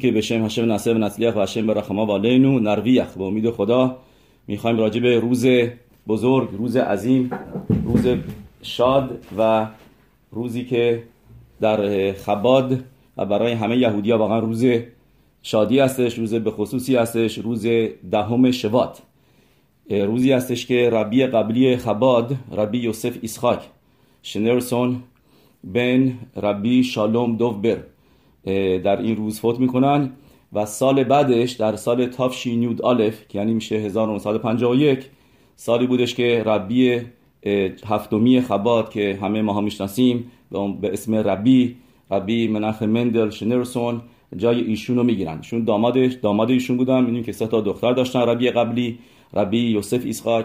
که به شم هشم نصر و و هشم برخما و علینو نرویخ. به امید خدا می‌خوایم راجع به روز بزرگ روز عظیم روز شاد و روزی که در خباد و برای همه یهودی ها واقعا روز شادی هستش روز به خصوصی هستش روز دهم شوات. روزی هستش که ربی قبلی خباد ربی یوسف اسحاق شنرسون بن ربی شالوم دوبر در این روز فوت می‌کنن و سال بعدش در سال تافشینیود آلف که یعنی میشه 1951 سالی بودش که ربی هفتمی خباد که همه ماها می‌شناسیم به اسم ربی ربی منخ مندل شنرسون جای ایشون رو می‌گیرن. ایشون دامادش داماد ایشون بودن. می‌دونیم که سه تا دختر داشتن ربی قبلی ربی یوسف اسحاق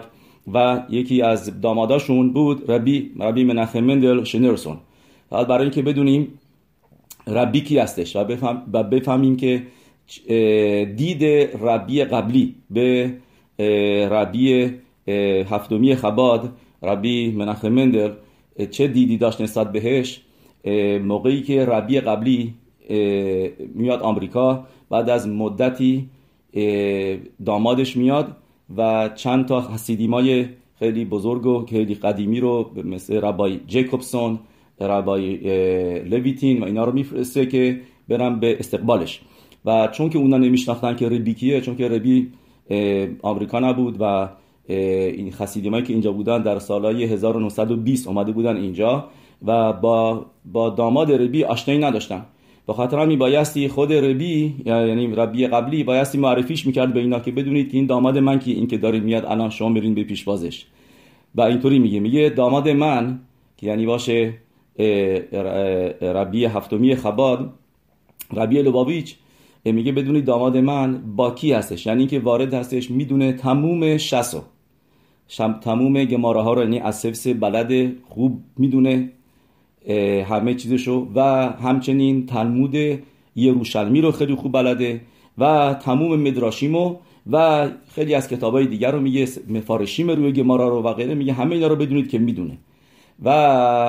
و یکی از داماداشون بود ربی ربی منخ مندل شنرسون. فقط برای اینکه بدونیم ربی کی هستش؟ و, بفهم و بفهمیم که دید ربی قبلی به ربی هفتمی خباد ربی منخ مندل چه دیدی داشت نسبت بهش؟ موقعی که ربی قبلی میاد آمریکا بعد از مدتی دامادش میاد و چند تا حسیدیمای خیلی بزرگ و خیلی قدیمی رو مثل ربای جیکوبسون ربای لویتین و اینا رو میفرسته که برن به استقبالش. و چون که اونا نمیشناختن که ربی کیه چون که ربی آمریکا نبود و این خسیدیمایی که اینجا بودن در سالهای 1920 اومده بودن اینجا و با, با داماد ربی آشنایی نداشتن. به خاطر همین بایستی خود ربی یعنی ربی قبلی بایستی معرفیش می‌کرد به اینا که بدونید این داماد من که این که دارید میاد الان شما میرین به پیشوازش و اینطوری میگه. میگه داماد من که یعنی باشه ربی هفتمی خباد ربی لباویچ میگه بدونید داماد من با کی هستش. یعنی که وارد هستش می‌دونه تموم شسو تموم گماره ها رو یعنی از بلد خوب می‌دونه همه چیزشو. و همچنین تلمود یروشلمی رو خیلی خوب بلده. و تموم مدراشیمو و خیلی از کتابای دیگر رو میگه مفارشیم روی گمارا رو و غیره. میگه همه اینا رو بدونید که می‌دونه. و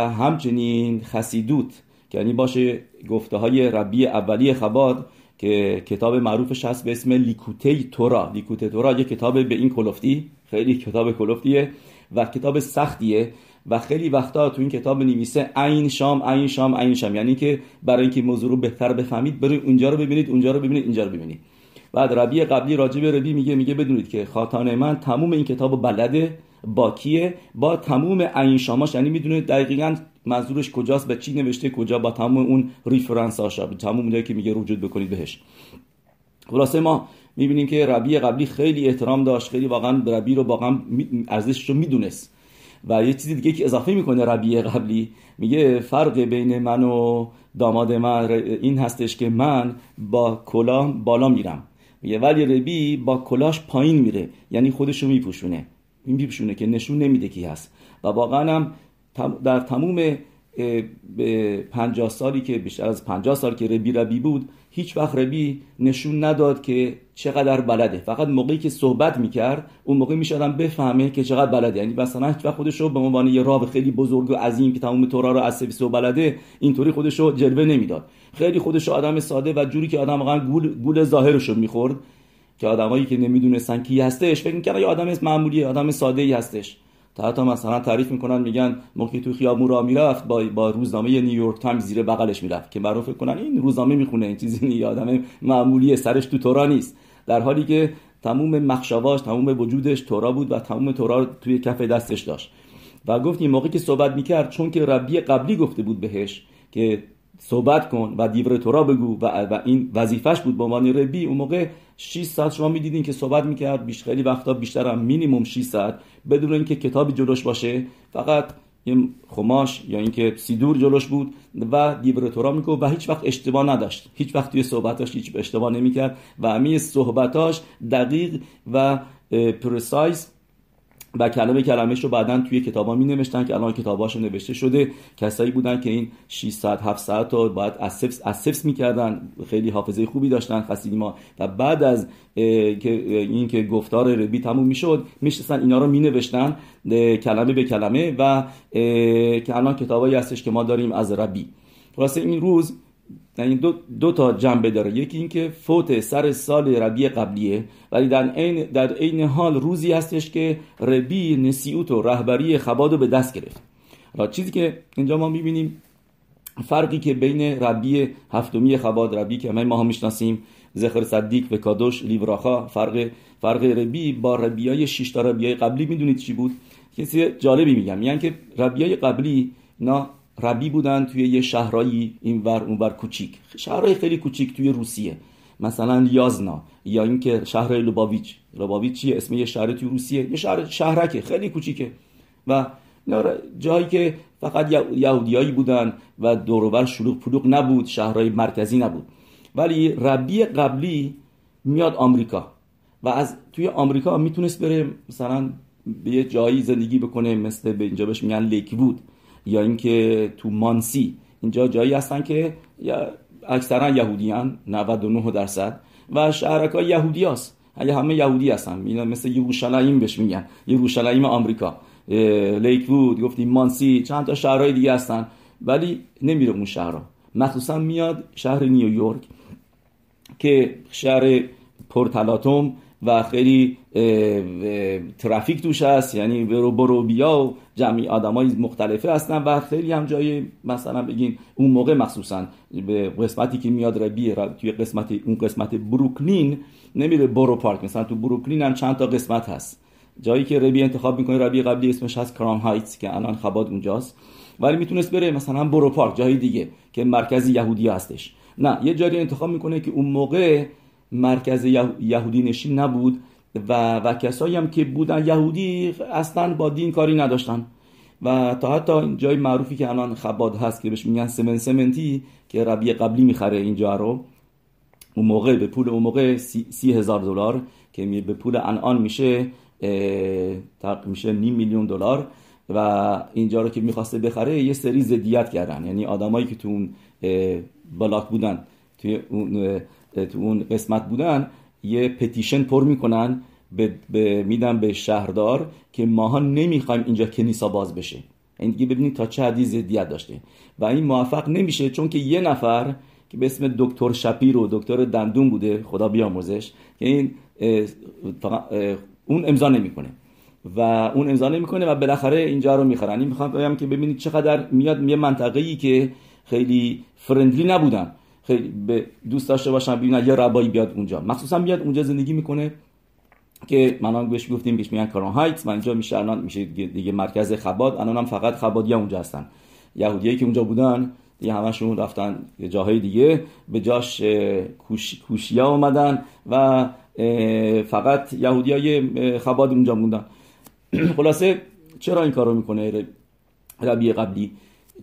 همچنین خسیدوت که یعنی باشه گفته های ربی اولی خباد که کتاب معروفش هست به اسم لیکوته تورا. لیکوته تورا یه کتاب به این کلفتی خیلی کتاب کلفتیه و کتاب سختیه و خیلی وقتا تو این کتاب نویسه عین شام عین شام عین شام. یعنی که برای اینکه موضوع رو بهتر بفهمید برید اونجا رو ببینید اونجا رو ببینید اینجا رو ببینید. بعد ربی قبلی راجب ربی میگه میگه بدونید که خاتان من تموم این کتاب بلده. باکیه با تموم عین شاماش. یعنی می‌دونه دقیقا منظورش کجاست به چی نوشته کجا با تمام اون ریفرنس هاشا تمام اونایی که میگه رجوع بکنید بهش. خلاصه ما می‌بینیم که ربی قبلی خیلی احترام داشت خیلی واقعا ربی رو واقعا ارزشش رو می‌دونست. و یه چیزی دیگه که اضافه می‌کنه ربی قبلی میگه فرق بین من و داماد من این هستش که من با کلا بالا میرم. میگه ولی ربی با کلاش پایین میره. یعنی خودشو میپوشونه. این میپوشونه که نشون نمیده کی هست. و واقعا هم در تموم پنجاه سالی که بیشتر از پنجاه سال که ربی ربی بود هیچ وقت ربی نشون نداد که چقدر بلده. فقط موقعی که صحبت می‌کرد اون موقع میشه آدم بفهمه که چقدر بلده. یعنی مثلا هیچ وقت خودش رو به عنوان یه راب خیلی بزرگ و عظیم که تمام تورا رو از سویس و بلده اینطوری خودش رو جلوه نمی‌داد. خیلی خودش رو آدم ساده و جوری که آدم واقعا گول گول ظاهرش رو می‌خورد. که آدمایی که نمی‌دونستن کی هستش فکر می‌کردن یه آدم معمولی آدم ساده ای هستش. تا حتی مثلا تعریف می‌کنن میگن موقعی تو خیابون راه می‌رفت با با روزنامه نیویورک تایمز زیر بغلش می‌رفت. که معروف کنن این روزنامه می‌خونه این چیزی نیست آدم معمولی سرش تو تورا نیست. در حالی که تموم مخش حواسش تموم وجودش تورا بود و تموم تورا توی کف دستش داشت. و گفت این موقعی که صحبت می‌کرد چون که ربی قبلی گفته بود بهش که صحبت کن و دیور تورا بگو و, این وظیفش بود. به عنوان ربی اون موقع 6 ساعت شما می‌دیدین که صحبت می‌کرد. بیش خیلی وقتا بیشتر هم مینیمم 6 ساعت. بدون اینکه کتابی جلوش باشه فقط یه خماش یا اینکه سیدور جلوش بود و دیور تورا و هیچ وقت اشتباه نداشت. هیچ وقت توی صحبتاش هیچ اشتباه نمی‌کرد. و همه صحبتاش دقیق و پرسایز و کلمه کلمهش رو بعدا توی کتابا می نوشتن که الان کتاباش نوشته شده. کسایی بودن که این 6 ساعت 7 ساعت رو باید از حفظ از حفظ می‌کردن. خیلی حافظه خوبی داشتن خسیدی ما و بعد از که این که گفتار ربی تموم می‌شد میشستن اینا رو می نوشتن کلمه به کلمه. و که الان کتابایی هستش که ما داریم از ربی. واسه این روز یعنی دو, دو تا جنبه داره. یکی اینکه فوت سر سال ربی قبلیه. ولی در عین در عین حال روزی هستش که ربی نسیوت و رهبری خباد رو به دست گرفت. را چیزی که اینجا ما می‌بینیم فرقی که بین ربی هفتمی خباد ربی که همه ما هم می‌شناسیم زخر صدیق و کادوش لیوراخا فرق فرق ربی با ربیای شش تا ربیای قبلی می‌دونید چی بود؟ کسی جالبی میگم. یعنی که ربیای قبلی نا ربی بودن توی یه شهرایی اینور اونور کوچیک. شهرهای خیلی کوچیک توی روسیه. مثلا یازنا یا اینکه شهر لوباویچ. لوباویچ چیه؟ اسم یه شهر توی روسیه. یه شهر شهرکه خیلی کوچیکه. و جایی که فقط یهودیایی بودن و دوروبر شلوغ پلوغ نبود شهرهای مرکزی نبود. ولی ربی قبلی میاد آمریکا. و از توی آمریکا می‌تونست بره مثلا به یه جایی زندگی بکنه مثل به اینجا بهش میگن لیک وود یا اینکه تو مانسی اینجا جایی هستن که اکثرا یهودیان 99 درصد و شهرکای یهودی هست اگه همه یهودی هستن مثل یروشلایم بهش میگن یروشلایم آمریکا. لیک وود گفتیم مانسی چند تا شهرهای دیگه هستن ولی نمیره اون شهرها مخصوصا میاد شهر نیویورک که شهر پرتلاتوم و خیلی ترافیک توش هست یعنی برو برو بیا و جمعی آدمای مختلفه هستن و خیلی هم جای مثلا بگین اون موقع مخصوصا به قسمتی که میاد ربی توی قسمت اون قسمت بروکلین نمیره برو پارک. مثلا تو بروکلین هم چند تا قسمت هست. جایی که ربی انتخاب می‌کنه ربی قبلی اسمش هست کرام هایتس که الان خباد اونجاست. ولی می‌تونست بره مثلا برو پارک جایی دیگه که مرکز یهودی هستش. نه یه جایی انتخاب می‌کنه که اون موقع مرکز یهودی نشین نبود و, و کسایی هم که بودن یهودی اصلا با دین کاری نداشتن. و تا حتی جای معروفی که الان خباد هست که بهش میگن سمن سمنتی که ربی قبلی می‌خره اینجا رو اون موقع به پول اون موقع سی, هزار دلار که به پول الان میشه میشه نیم میلیون دلار و اینجا رو که می‌خواسته بخره یه سری زدیت کردن. یعنی آدمایی که تو اون بلاک بودن توی اون تو اون قسمت بودن یه پتیشن پر می‌کنن به, میدن به شهردار که ماها نمی‌خوایم اینجا کنیسا باز بشه. این دیگه ببینید تا چه حدی زدیت داشته. و این موفق نمیشه چون که یه نفر که به اسم دکتر شپیر و دکتر دندون بوده خدا بیاموزش که این اون امضا نمی‌کنه. و اون امضا نمی‌کنه و بالاخره اینجا رو می‌خرن. این می‌خوام بگم که ببینید چقدر میاد یه منطقه ای که خیلی فرندلی نبودن. خیلی به دوست داشته باشن ببینن یه ربایی بیاد اونجا. مخصوصا بیاد اونجا زندگی می‌کنه که من هم بهش گفتیم بهش میگن کارون هایتس. و اینجا میشه الان میشه دیگه مرکز خباد الان هم فقط خبادی اونجا هستن. یهودیایی که اونجا بودن دیگه همشون رفتن جاهای دیگه. به جاش کوش... کوشیا اومدن و فقط یهودیای خباد اونجا موندن. خلاصه چرا این کارو می‌کنه ربی قبلی؟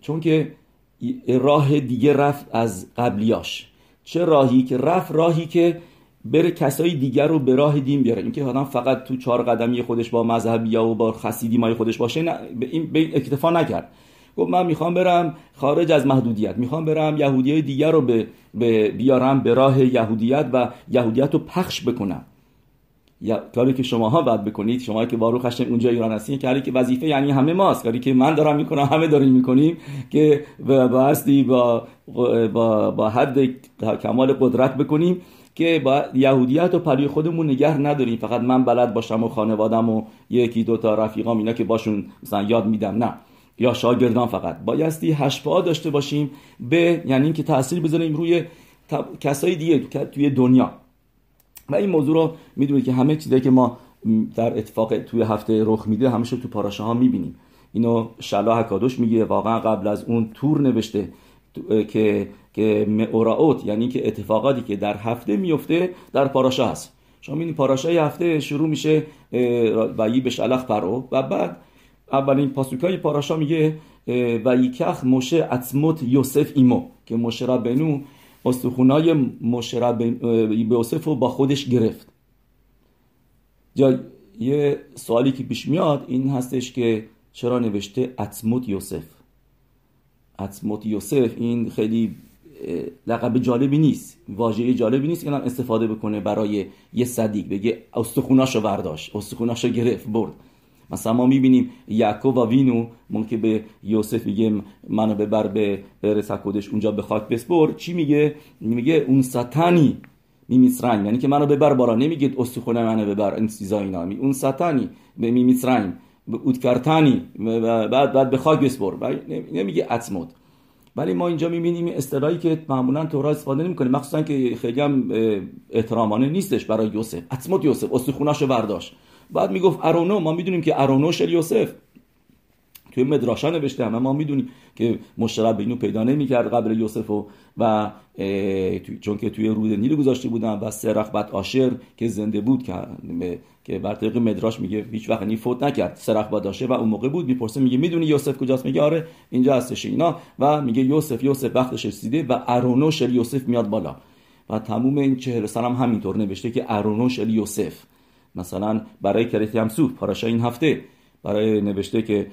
چون که راه دیگه رفت از قبلیاش. چه راهی که رفت راهی که بره کسای دیگر رو به راه دین بیاره. اینکه آدم فقط تو چهار قدمی خودش با مذهبی و با خسیدی مای خودش باشه نه به این اکتفا نکرد. گفت من می‌خوام برم خارج از محدودیت می‌خوام برم یهودی های دیگر رو به بیارم به راه یهودیت و یهودیت رو پخش بکنم. یا کاری که شماها باید بکنید شما که بارو خشم اونجا ایران هستین کاری که وظیفه یعنی همه ماست. کاری که من دارم می‌کنم همه داریم می‌کنیم که با با با, با حد کمال قدرت بکنیم که با یهودیت و پری خودمون نگه نداریم. فقط من بلد باشم و خانوادم و یکی دو تا رفیقام اینا که باشون مثلا یاد میدم. نه. یا شاگردان فقط. بایستی هشپا داشته باشیم به یعنی اینکه تاثیر بذاریم روی کسای دیگه توی دنیا. و این موضوع رو می‌دونید که همه چیزایی که ما در اتفاق توی هفته رخ میده همش تو پاراشا ها می‌بینیم. اینو شلا حکادوش میگه واقعا قبل از اون تور نوشته که که اوراوت یعنی که اتفاقاتی که در هفته میفته در پاراشا هست. شما می‌بینید پاراشای هفته شروع میشه و یی به شلخ پرو و بعد اولین پاسوکای پاراشا میگه و یکخ موشه اتموت یوسف ایمو که موشه را بنو استخونای مشره به یوسف رو با خودش گرفت. جا یه سوالی که پیش میاد این هستش که چرا نوشته اتموت یوسف؟ اتموت یوسف این خیلی لقب جالبی نیست واژه جالبی نیست که استفاده بکنه برای یه صدیق بگه استخوناشو برداشت استخوناشو گرفت برد. مثلا ما می‌بینیم یعقوب و وینو که به یوسف میگه منو ببر به ارث اونجا به خاک بسپر چی میگه؟ میگه اون ساتانی میمیسرنگ. یعنی که منو ببر بالا نمیگه استخونه منو ببر این چیزا اینا. اون ساتانی به میمیسرنگ. اودکارتانی بعد بعد به خاک بسپر. نمیگه اتمود ولی ما اینجا می‌بینیم اصطلاحی که معمولا تورا استفاده نمی‌کنه. مخصوصا که خیلی هم احترامانه نیستش برای یوسف. اتمود یوسف استخوناشو برداشت. بعد می‌گفت ارونو ما می‌دونیم که ارونو شل یوسف. توی مدراشا نوشته همه ما می‌دونیم که مشترک اینو پیدا نمی‌کرد قبل یوسف و, و چون که توی رود نیل گذاشته بودن و سرخ بعد آشر که زنده بود که که بر طریق مدراش میگه هیچ وقت فوت نکرد. سرخ بعد و اون موقع بود می‌پرسه میگه می‌دونی یوسف کجاست؟ میگه آره اینجا هستش اینا. و میگه یوسف یوسف وقتش رسیده و ارونوش یوسف میاد بالا. و تموم این چهل سال هم همینطور نوشته که ارونوش یوسف. مثلا برای کریتی هم سوف پاراشا این هفته. برای نوشته که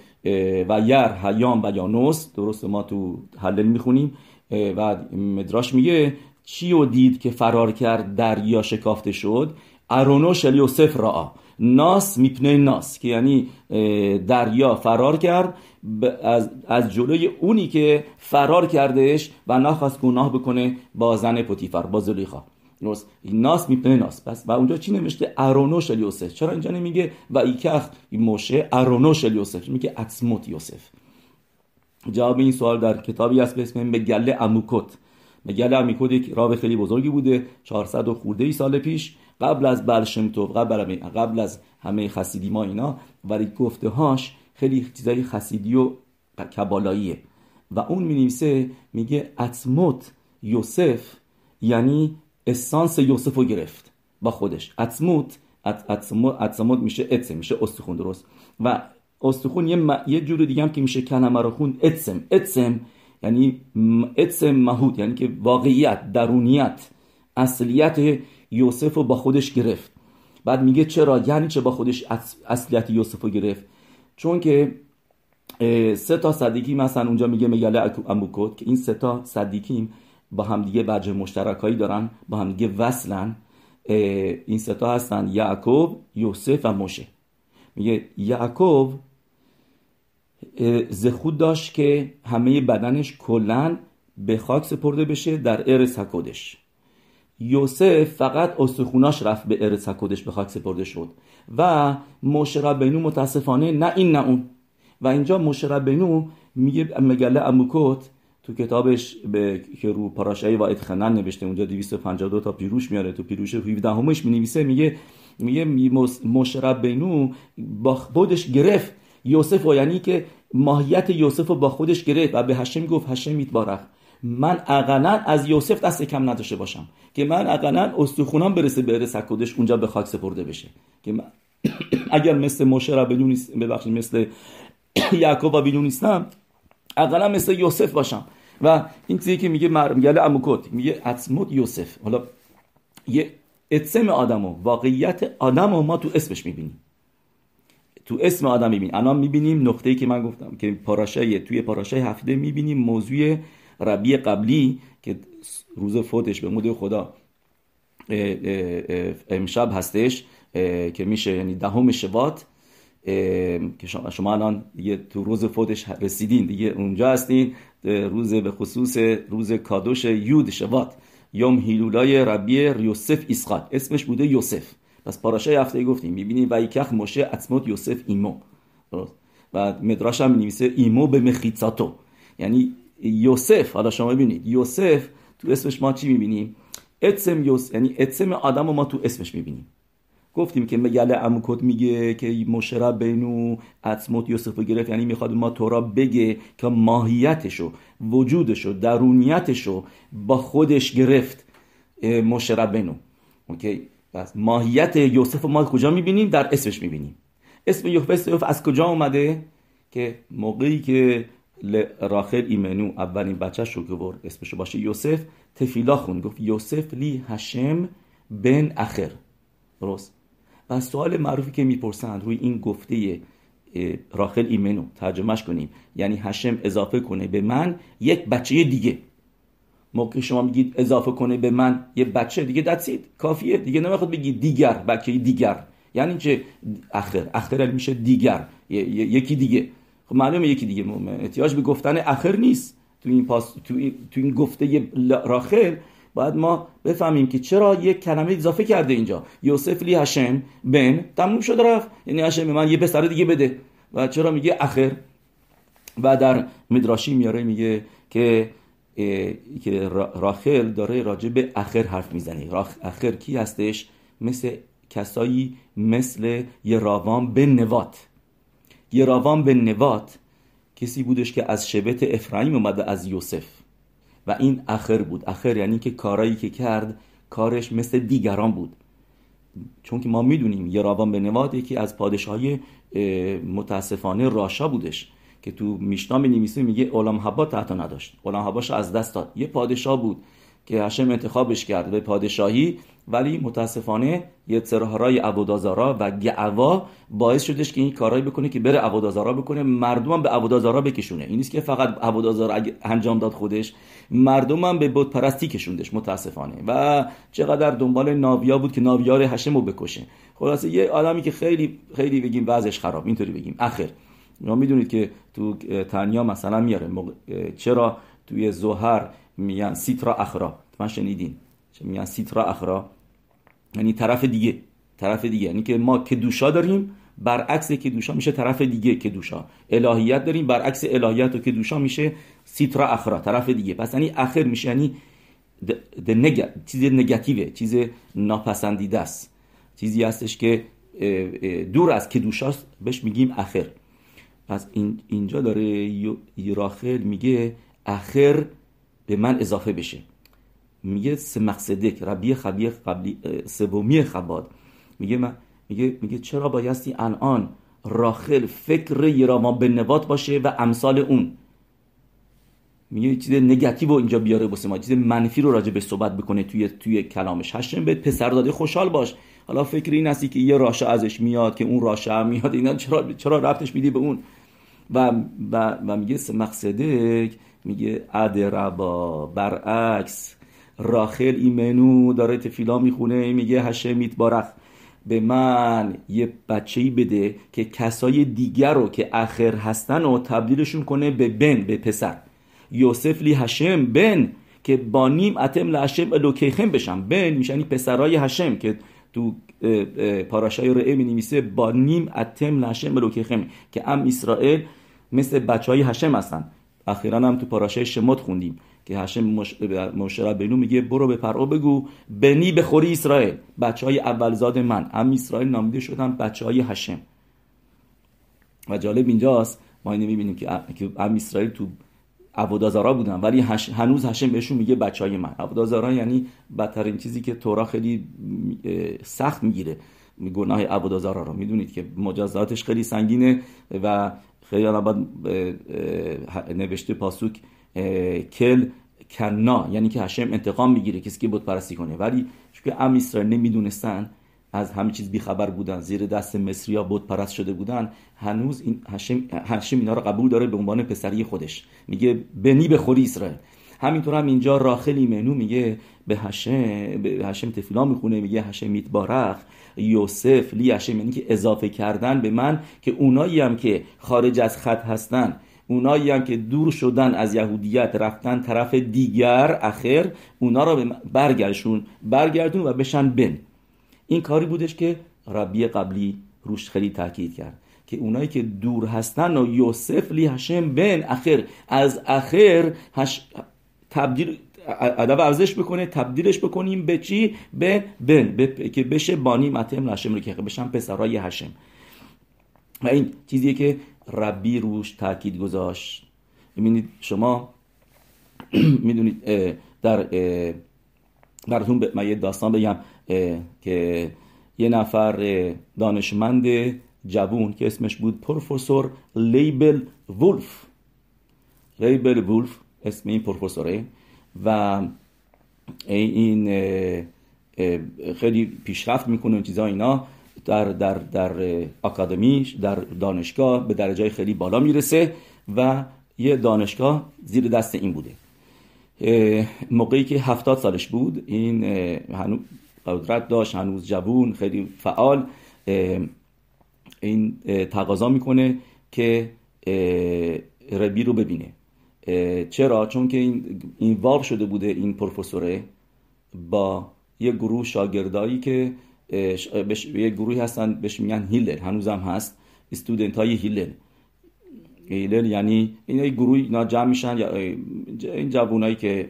و یر هیام و یانوس درست ما تو حلل می‌خونیم. و مدراش میگه چی دید که فرار کرد دریا شکافته شد؟ ارونوش یوسف را. ناس میپنه ناس که یعنی دریا فرار کرد. از, از جلوی اونی که فرار کردهش و نخواست گناه بکنه با زن پوتیفر با زلیخا. ناس ناس میپنه ناس. پس و اونجا چی نوشته? ارونوش یوسف. چرا اینجا نمیگه؟ و ایکخ موشه ارونوش یوسف. میگه اتسموت یوسف. جواب این سوال در کتابی هست به اسم مگله اموکوت. مگله اموکوت یک راب خیلی بزرگی بوده. 400 و خورده ای سال پیش. قبل از بلشمتوف قبل, قبل از همه خسیدی ما اینا ولی گفته هاش خیلی چیزای خسیدی و کبالاییه. و اون می میگه اتموت یوسف یعنی اسانس یوسف رو گرفت با خودش. اتموت اتموت میشه اتسم میشه استخون درست. و استخون یه, م... یه جور دیگه هم که میشه کنمه رو خون اتسم. اتسم یعنی اتسم مهود یعنی که واقعیت درونیت اصلیت یوسف رو با خودش گرفت. بعد میگه چرا؟ یعنی چه با خودش اصلیت یوسف رو گرفت؟ چون که سه تا صدیقی مثلا اونجا میگه مگله اموکوت که این سه تا صدیقیم. با همدیگه وجه مشترکایی دارن با همدیگه وصلن. این سه تا هستن یعقوب یوسف و موشه. میگه یعقوب زخود داشت که همه بدنش کلا به خاک سپرده بشه در ارس حکودش. یوسف فقط استخوناش رفت به ارس حکودش به خاک سپرده شد. و مشرب بینو متاسفانه نه این نه اون. و اینجا مشرب بینو میگه مگله اموکوت تو کتابش به که رو پاراشای و اتخنن نوشته اونجا 252 تا پیروش میاره. تو پیروش 17 همش می نویسه میگه میگه مشرب بینو با خودش گرفت. یوسف و یعنی که ماهیت یوسف رو با خودش گرفت و به هشم گفت هشم میتبارخ من اقلا از یوسف دست کم نداشته باشم. که من اقلا استخونم برسه به ارس کدش اونجا به خاک سپرده بشه. که من اگر مثل موشه را بدون ببخشید مثل یعقوب و بدون نیستم اقلا مثل یوسف باشم. و این چیزی که میگه میگه اموکوت میگه اتموت یوسف. حالا یه اتسم آدم و واقعیت آدم و ما تو اسمش می‌بینیم. تو اسم آدم می‌بینیم. الان می‌بینیم نقطه‌ای که من گفتم که پاراشای توی پاراشای هفته می‌بینیم موضوع ربی قبلی که روز فوتش به مود خدا امشب هستش که میشه یعنی دهم شوات که شما الان دیگه تو روز فوتش رسیدین دیگه اونجا هستین. روز به خصوص روز کادوش یود شوات یوم هیلولای ربی یوسف اسقال اسمش بوده یوسف. پس پاراشای هفته گفتیم می‌بینیم و یکخ موشه اتموت یوسف ایمو. و مدراش هم نویسه ایمو به مخیتاتو یعنی یوسف حالا شما ببینید یوسف تو اسمش ما چی می‌بینیم؟ اتسم یوسف یعنی اتسم آدم ما تو اسمش می‌بینیم. گفتیم که مگل امکد میگه که مشرب بینو اتموت یوسف گرفت یعنی می‌خواد ما تورا بگه که ماهیتشو وجودشو درونیتشو با خودش گرفت مشرب بینو اوکی؟ پس ماهیت یوسف ما کجا می‌بینیم؟ در اسمش می‌بینیم. اسم یوسف از کجا اومده؟ که موقعی که راخل ایمنو اولین بچه رو که برد اسمشو باشه یوسف تفیلا خون گفت یوسف لی هشم بن اخر. درست؟ و سوال معروفی که می‌پرسند روی این گفته راخل ایمنو ترجمهش کنیم. یعنی هشم اضافه کنه به من یک بچه دیگه. موقع شما میگید اضافه کنه به من یه بچه دیگه دستید کافیه. دیگه نمی‌خواد بگید دیگر بچه دیگر. یعنی چه؟ اخر. اخر میشه دیگر. یکی دیگه. خب معلومه یکی دیگه. احتیاج به گفتن اخر نیست. تو این, پاس، تو این, تو این گفته راخل باید ما بفهمیم که چرا یک کلمه اضافه کرده اینجا. یوسف لی هشم بن تموم شد رفت. یعنی هشم من یه پسر دیگه بده. و چرا میگه اخر و در مدراشی میاره میگه که که راخل داره راجع به اخر حرف می‌زنه. اخر کی هستش؟ مثل کسایی مثل یه راوان به نوات. یه راوان به نوات کسی بودش که از شبت افرایم اومده از یوسف. و این اخر بود. اخر یعنی که کارایی که کرد کارش مثل دیگران بود. چون که ما می‌دونیم یه راوان به نوات یکی از پادشاهی متاسفانه راشا بودش که تو میشنا می میگه اولام حبا تحت نداشت. اولام حباش از دست داد. یه پادشاه بود. که هشم انتخابش کرد به پادشاهی ولی متاسفانه یه سرهارای عبودازارا و گعوا باعث شدش که این کارایی بکنه که بره عبودازارا بکنه. مردم به عبودازارا بکشونه. این نیست که فقط عبودازارا انجام داد خودش مردم هم به بود پرستی کشوندش متاسفانه. و چقدر دنبال ناویا بود که ناویا رو هشم رو بکشه. خلاصه یه آدمی که خیلی خیلی بگیم وضعش خراب. اینطوری بگیم. آخر ما می‌دونید که تو تنیا مثلا میاره. چرا؟ توی زهر میگن سیترا اخرا. من شنیدین. میگن سیترا اخرا. یعنی طرف دیگه. طرف دیگه. یعنی که ما که دوشا داریم برعکس که دوشا میشه طرف دیگه که دوشا الهیت داریم برعکس الهیت و که دوشا میشه سیترا اخرا طرف دیگه. پس یعنی اخر میشه یعنی چیز نگاتیوه چیز ناپسندیده است. چیزی هستش که دور از که دوشاست بهش میگیم اخر. پس این اینجا داره راخل میگه اخر به من اضافه بشه. میگه سه مقصدک ربی خبی قبلی سومی خباد. میگه من میگه میگه چرا بایستی الان راخل فکر یراما به نوات باشه و امثال اون؟ میگه چیز نگاتیو اینجا بیاره واسه ما. چیز منفی رو راجع به صحبت بکنه توی توی کلامش. هشم به پسر داده خوشحال باش. حالا فکر این هستی که یه راشه ازش میاد که اون راشه میاد اینا چرا چرا رفتش میدی به اون؟ و و, و میگه مقصده میگه ادربا برعکس. راخل ایمنو داره تفیلا می‌خونه میگه هشمیت بارخ به من یه بچه ای بده که کسای دیگر رو که اخر هستن و تبدیلشون کنه به بن به پسر. یوسف لی هشم بن که בנים אתם להשם אלוקיכם بشم. بن میشنی یعنی پسرای השם که تو פרשה ی ראה می نویسه בנים אתם להשם אלוקיכם که עם ישראל مثل بچه های השם هستن. اخیرا هم تو פרשה ی שמות خوندیم که השם משה... רבינו میگه برو به פרעה بگو בני בכורי ישראל. بچه های اولزاد من هم اسرائیل نامیده شدن بچه های השם و جالب اینجاست ما اینو می‌بینیم که هم اسرائیل تو عبودازارا بودن ولی هنوز هشم بهشون میگه بچه های من. عبودازارا یعنی بدترین چیزی که تورا خیلی سخت می‌گیره گناه عبودازارا رو. می‌دونید که مجازاتش خیلی سنگینه و خیلی بعد نوشته پاسوک کل کنا یعنی که هشم انتقام می‌گیره کسی که بود پرستی کنه. ولی چون ام اسرائیل نمی‌دونستن از همه چیز بیخبر بودن زیر دست مصریا بود پرست شده بودن هنوز این هشم, هشم اینا رو قبول داره به عنوان پسری خودش. میگه بنی به خوری اسرائیل. همینطور هم اینجا راخلی منو میگه به هشم به هشم تفیلا می‌خونه میگه هشم میتبارخ. یوسف لی هشم یعنی که اضافه کردن به من که اونایی هم که خارج از خط هستن اونایی هم که دور شدن از یهودیت رفتن طرف دیگر اخر اونا را برگردشون برگردون و بشن بن. این کاری بودش که ربی قبلی روش خیلی تاکید کرد که اونایی که دور هستن و یوسف لی هشم بن اخر از اخر هش... تبدیل ادب ارزش بکنه تبدیلش بکنیم به چی؟ به بن که بشه بانی متم هشم رو که بشن پسرای هشم و این چیزیه که ربی روش تاکید گذاشت. می‌بینید شما می‌دونید در براتون من یه داستان بگم که یه نفر دانشمند جوون که اسمش بود پروفسور لیبل وولف. لیبل وولف اسم این پروفسوره. و این خیلی پیشرفت می‌کنه اون چیزا اینا در, در, در اکادمیش در دانشگاه به درجه خیلی بالا می‌رسه و یه دانشگاه زیر دست این بوده. موقعی که هفتاد سالش بود این هنوز قدرت داشت هنوز جوون خیلی فعال این تقاضا می‌کنه که ربی رو ببینه. چرا؟ چون که این این شده بوده این پروفسوره با یه گروه شاگردایی که یه گروهی هستن بهش میگن هیلر. هنوزم هست. استودنت های هیلر. هیلر یعنی این گروه اینا جمع میشن یا این جوونایی که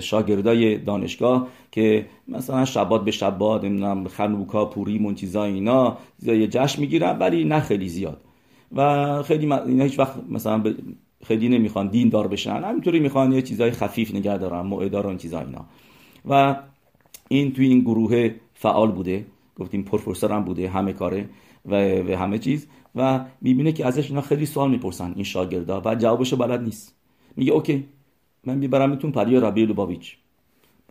شاگردای دانشگاه که مثلا شبات به شبات نمی‌دونم خنوکا پوری من چیزا اینا یه جشن می‌گیرن ولی نه خیلی زیاد. و خیلی اینا هیچ وقت مثلا خیلی نمی‌خوان دین دار بشن. همینطوری می‌خوان یه چیزای خفیف نگه دارن موعدار و چیزا اینا. و این توی این گروه فعال بوده. گفتیم پروفسور هم بوده همه کاره و, و همه چیز. و می‌بینه که ازش اینا خیلی سوال می‌پرسن این شاگردا و جوابشو بلد نیست. میگه اوکی من میبرمتون پریا ربی لوباویچ.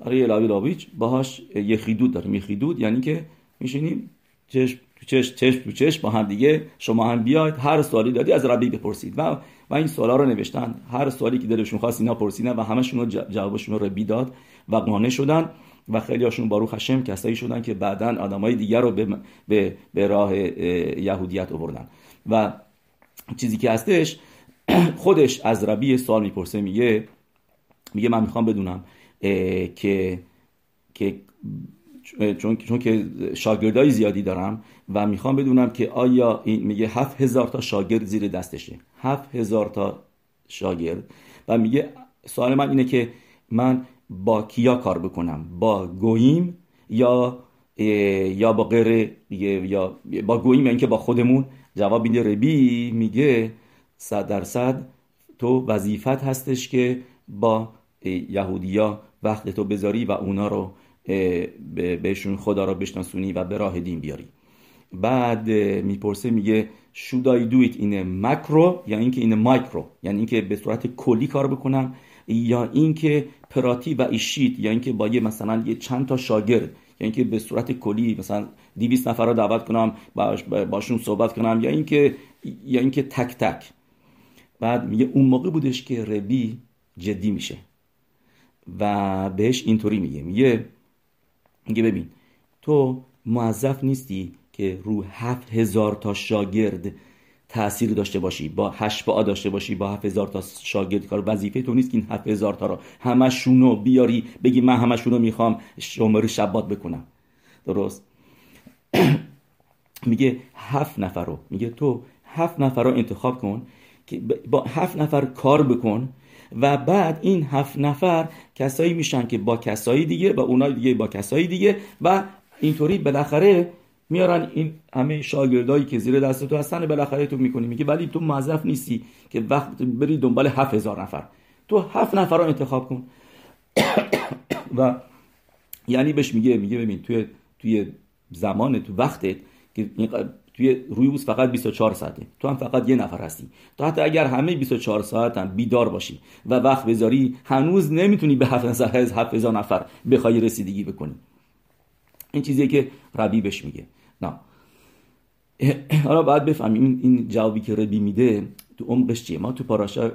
برای لوباویچ باهاش یه خیدود داریم یه خیدود یعنی که میشینیم چشم تو چشم چشم تو با هم دیگه شما هم بیاید هر سوالی دادی از ربی بپرسید. و و این سوالا رو نوشتن. هر سوالی که دلشون خواست اینا پرسیدن و همشون رو جوابشون رو ربی داد و قانع شدن و خیلی هاشون باروخ هشم کسایی شدن که بعدا آدمای دیگر رو به, به, به راه یهودیت آوردن. و چیزی که هستش خودش از ربی سوال می‌پرسه میگه میگه من می‌خوام بدونم که که چون چون که شاگردای زیادی دارم و می‌خوام بدونم که آیا این میگه هفت تا شاگرد زیر دستشه. هفت هزار تا شاگرد. و میگه سوال من اینه که من با کیا کار بکنم؟ با گوییم یا یا با غیر یا با گوییم یعنی که با خودمون؟ جواب میده ربی میگه صد درصد تو وظیفت هستش که با یهودیا وقت تو بذاری و اونا رو بهشون خدا رو بشناسونی و به راه دین بیاری. بعد می‌پرسه میگه should I do it in مکرو یا اینکه این مایکرو یعنی اینکه به صورت کلی کار بکنم یا اینکه پراتی و ایشیت یا اینکه با یه مثلا یه چند تا شاگرد؟ یا اینکه به صورت کلی مثلا 200 نفر رو دعوت کنم باش باشون صحبت کنم یا اینکه یا اینکه تک تک. بعد میگه اون موقع بودش که ربی جدی میشه. و بهش اینطوری میگه. میگه میگه ببین تو موظف نیستی که رو هفت هزار تا شاگرد تاثیر داشته باشی با هشت با داشته باشی با هفت هزار تا شاگرد کار وظیفه تو نیست که این هفت هزار تا رو همشونو بیاری بگی من همشونو می‌خوام شماره شبات بکنم. درست؟ میگه هفت نفر رو میگه تو هفت نفر رو انتخاب کن که با هفت نفر کار بکن و بعد این هفت نفر کسایی میشن که با کسایی دیگه و اونا دیگه با کسایی دیگه و اینطوری بالاخره میارن این همه شاگردایی که زیر دست تو هستن بالاخره تو می‌کنی. میگه ولی تو موظف نیستی که وقت بری دنبال هفت هزار نفر. تو هفت نفر رو انتخاب کن. و یعنی بهش میگه میگه ببین توی توی زمان تو وقتت که توی روی روز فقط 24 ساعته. تو هم فقط یه نفر هستی. تو حتی اگر همه 24 ساعت هم بیدار باشی و وقت بذاری هنوز نمی‌تونی به 7000 نفر بخوای رسیدگی بکنی. این چیزیه که ربی بهش میگه. نه حالا باید بفهمیم این جوابی که ربی میده تو عمقش چیه؟ ما تو پاراشا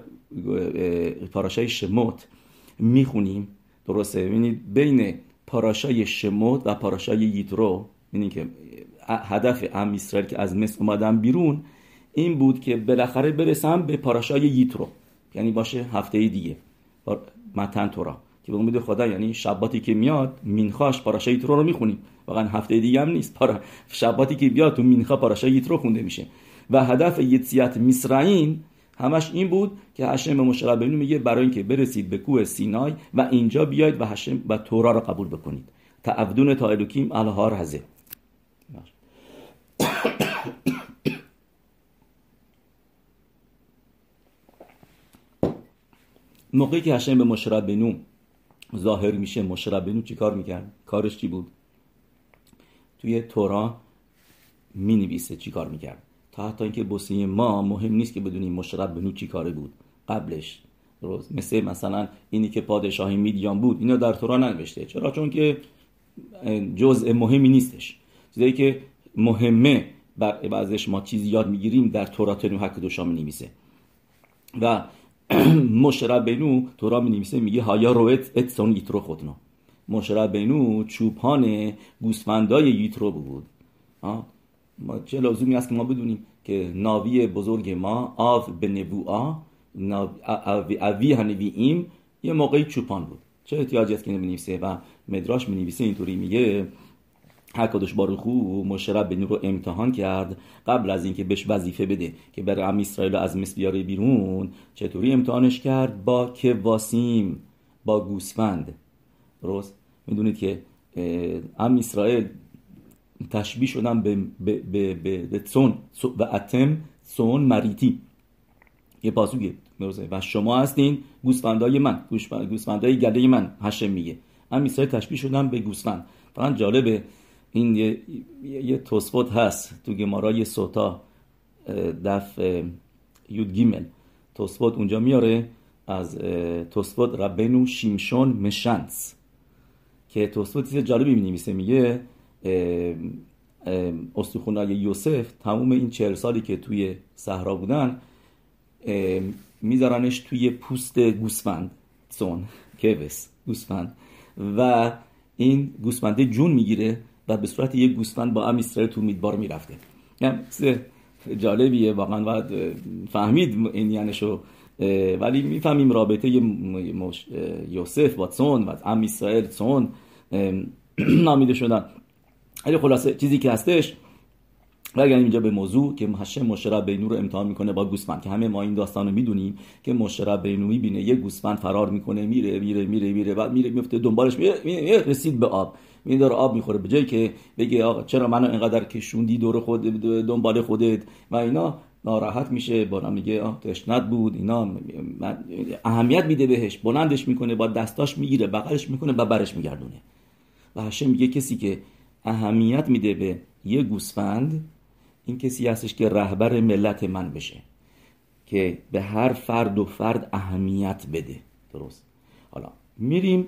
پاراشای شموت می‌خونیم. درسته؟ ببینید بین پاراشای شموت و پاراشای یترو ببینید که هدف ام اسرائیل که از مصر اومدن بیرون این بود که بالاخره برسم به پاراشای یترو. یعنی باشه هفته دیگه. متن تورا. که به امید خدا یعنی شباتی که میاد مینخاش پاراشای یترو رو می‌خونیم. واقعا هفته دیگه هم نیست. پارا شباتی که بیاد تو مینخا پاراشای یترو خونده میشه. و هدف یتسیت میسرائیم همش این بود که هشم به مشرع میگه برای اینکه برسید به کوه سینای و اینجا بیاید و هشم و تورا را قبول بکنید. تعبدون تا الوکیم الهار هزه موقعی که هشم به مشرع بنو ظاهر میشه مشرع بنو چی کار می‌کرد؟ کارش چی بود؟ توی تورا می نویسه چی کار می‌کرد. تا حتی اینکه بسیه ما مهم نیست که بدونیم مشرب بنو چی کاره بود. قبلش درست مثل مثلا اینی که پادشاهی میدیان بود اینو در تورا ننوشته. چرا؟ چون که جزء مهمی نیستش. چیزایی که مهمه بر ازش ما چیزی یاد می‌گیریم در تورات نوح دوشا می نویسه و مشرب بنو تورا می نویسه میگه هایا رویت اتسون ایترو خودنو. مشرب بنو چوپان گوسفندای یترو بود. ما چه لازمی است که ما بدونیم که ناوی بزرگ ما آو به نبوعا اوی هنوییم یه موقعی چوپان بود. چه احتیاجی است که نمی‌نویسه و مدراش نویسه اینطوری میگه حکادش بارخو مشرب بنی رو امتحان کرد. قبل از اینکه بهش وظیفه بده که بر ام اسرائیل از مصر بیاره بیرون چطوری امتحانش کرد؟ با که واسیم با گوسفند. درست؟ می‌دونید که ام اسرائیل تشبیه شدن به, به, به, به, سون و اتم سون مریتی یه پاسوگه و شما هستین گوسفندای من گوسفندای گله من هشم میگه. ام اسرائیل تشبیه شدن به گوسفند. فقط جالبه این یه, یه توسفوت هست تو گمارای سوتا دف یود گیمل. توسفوت اونجا میاره از توسفوت ربنو شیمشون مشنس که توسفوت چیز جالبی می نویسه میگه استخونای یوسف تموم این چهل سالی که توی صحرا بودن میذارنش توی پوست گوسفند سون کوس گوسفند. و این گوسفنده جون می‌گیره و به صورت یک گوسفند با ام اسرائیل تو میدبار می‌رفته. یعنی جالبیه واقعا باید فهمید این یعنیشو. ولی می‌فهمیم رابطه یوسف با سون و ام اسرائیل سون نامیده شدن. خلاصه چیزی که هستش برگردیم اینجا به موضوع که هشم مشرب بینو رو امتحان می‌کنه با گوسفند که همه ما این داستان می‌دونیم که مشرب بینو می‌بینه یه گوسفند فرار می‌کنه میره میره میره میره بعد میره میفته دنبالش. میره رسید به آب. می داره آب می‌خوره. به جایی که بگه آقا چرا منو اینقدر کشوندی دور خود دنبال خودت و اینا ناراحت میشه. بالا میگه آه تشنت بود اینا. اهمیت میده بهش. بلندش می‌کنه با دستاش می‌گیره بغلش می‌کنه و برش میگردونه. و هشم میگه کسی که اهمیت میده به یه گوسفند این کسی هستش که رهبر ملت من بشه که به هر فرد و فرد اهمیت بده. درست. حالا میریم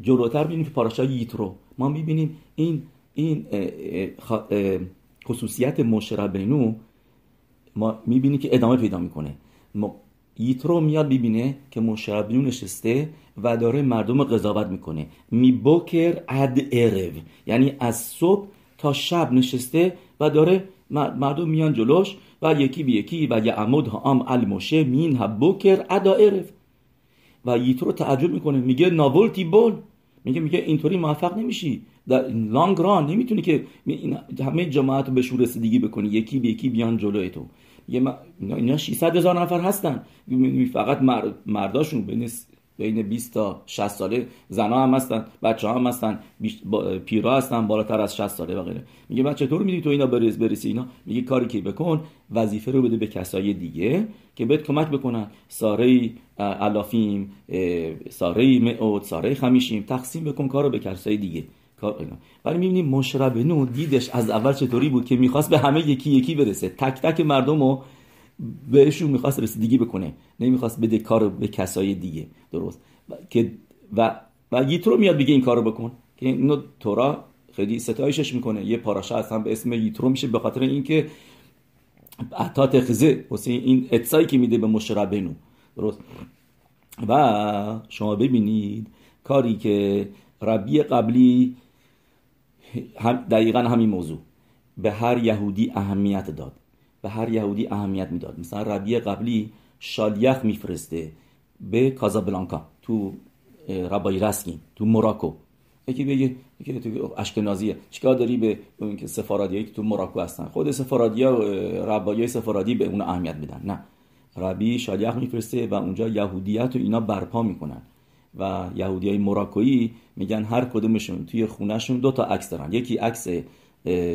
جلوتر ببینیم که پاراشا ییترو ما می‌بینیم این این خصوصیت مشربینو ما می‌بینیم که ادامه پیدا می‌کنه. ییترو میاد ببینه که مشربینو نشسته و داره مردم قضاوت می‌کنه. می بوکر اد ارو یعنی از صبح تا شب نشسته و داره مردم میان جلوش و یکی به یکی و یعمد هم الموشه مین بوکر ادا ارف و ییترو تعجب می‌کنه. میگه ناولتی بول. میگه میگه اینطوری موفق نمیشی. در لانگ ران نمی‌تونی که همه جماعت به شور رسیدگی بکنی. یکی به یکی بیان جلوی تو. یه اینا 600 هزار نفر هستن. فقط مرداشون بین بین 20 تا 60 ساله زنا هم هستن بچه هم هستن پیرا هستن بالاتر از 60 ساله و غیره. میگه من چطور می‌دونی تو اینا برس برسی اینا؟ میگه کاری که بکن وظیفه رو بده به کسای دیگه که بهت کمک بکنن. ساره الافیم ساره مئود ساره خمیشیم تقسیم بکن کارو به کسای دیگه. ولی می‌بینیم مشرب نو دیدش از اول چطوری بود که می‌خواست به همه یکی یکی برسه. تک تک مردم بهشون می‌خواست رسیدگی بکنه. نمی‌خواست بده کار به کسای دیگه. درست. که و و یترو میاد بگه این کارو بکن. که اینو تورا خیلی ستایشش می‌کنه. یه پاراشا هستن به اسم یترو میشه به خاطر اینکه عطا تخزه واسه این اتسایی که میده به مشربنو درست. و شما ببینید کاری که ربی قبلی دقیقا همین موضوع. به هر یهودی اهمیت داد. به هر یهودی اهمیت می‌داد. مثلا ربی قبلی شالیخ میفرسته به کازابلانکا تو ربای رسکین تو موراکو. یکی بگه یکی تو اشکنازیه. چیکار داری به اون که سفارادیایی که تو موراکو هستن؟ خود سفارادیا ربایی سفارادی به اون اهمیت میدن. نه. ربی شالیخ میفرسته و اونجا یهودیت و اینا برپا می‌کنن. و یهودی های مراکویی میگن هر کدومشون توی خونهشون دو تا عکس دارن. یکی عکس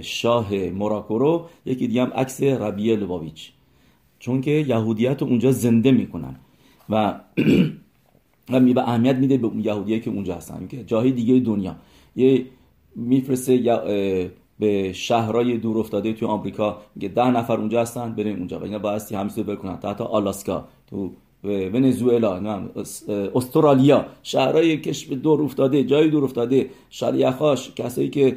شاه مراکو رو یکی دیگه هم عکس ربیه لباویچ چون که یهودیت رو اونجا زنده می‌کنن. و و به اهمیت میده به یهودیه که اونجا هستن که جاهای دیگه دنیا. یه میفرسته به شهرهای دور افتاده توی آمریکا میگه ده نفر اونجا هستن بریم اونجا. و اینا بایستی همیشه بکنن تا آلاسکا تو ونزوئلا استرالیا شهرهای کشف دور افتاده جای دور افتاده. شریخاش کسایی که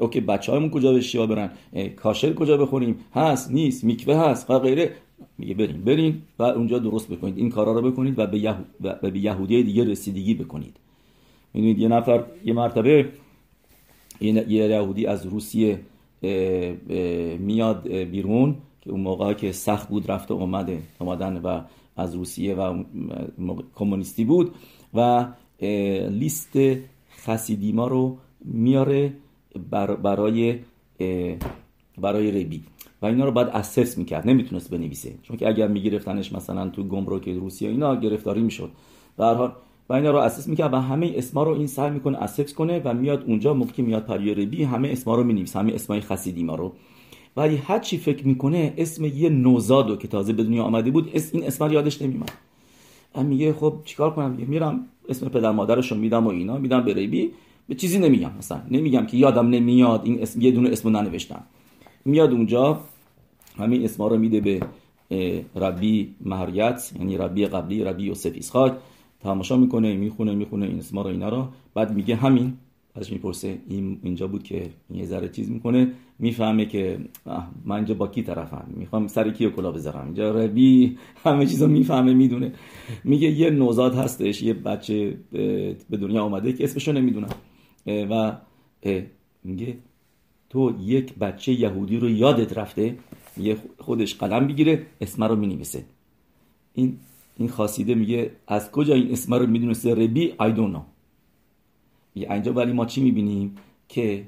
اوکی بچه هایمون کجا به برن؟ کاشر کجا بخوریم؟ هست نیست میکوه هست و غیره. میگه بریم بریم و اونجا درست بکنید. این کارا رو بکنید و به, به یهودی دیگه رسیدگی بکنید. می‌دونید یه نفر یه مرتبه یه یهودی از روسیه میاد بیرون. که اون موقع که سخت بود رفته اومده اومدن و از روسیه و کمونیستی بود و لیست خسیدیما رو میاره برای برای ربی و اینا رو بعد اسس می‌کرد نمی‌تونست بنویسه. چون که اگر میگرفتنش مثلا تو گمرک روسیه اینا گرفتاری می‌شد. در حال و اینا رو اسس می‌کرد و همه اسما رو این سعی می‌کنه اسس کنه و میاد اونجا موقع که میاد پیش רבי همه اسما رو می‌نویسه همه اسمای חסידים ا رو. ولی هر چی فکر می‌کنه اسم یه نوزادو که تازه به دنیا آمده بود اسم این اسم رو یادش نمیاد میگه خب چیکار کنم میرم اسم پدر مادرشو میدم و اینا میدم به רבי. به چیزی نمیگم مثلا. نمیگم که یادم نمیاد این اسم یه دونه اسمو ننوشتم. میاد اونجا همین اسما رو میده به ربی مهریت یعنی ربی قبلی ربی یوسف اسحاق. تماشا می‌کنه می‌خونه می‌خونه این اسما رو اینا رو. بعد میگه همین. ازش می‌پرسه. این اینجا بود که یه ذره چیز می‌کنه. می‌فهمه که من اینجا با کی طرفم؟ می‌خوام سر کی کلا بذارم؟ اینجا ربی همه چیزو می‌فهمه می‌دونه. میگه یه نوزاد هستش یه بچه به دنیا آمده که اسمشو نمی‌دونم. و میگه تو یک بچه یهودی رو یادت رفته؟ یه خودش قلم بگیره اسم رو می‌نویسه. این این خاصیده میگه از کجا این اسم رو می‌دونسته؟ ربی I don't know. اینجا ولی ما چی می‌بینیم؟ که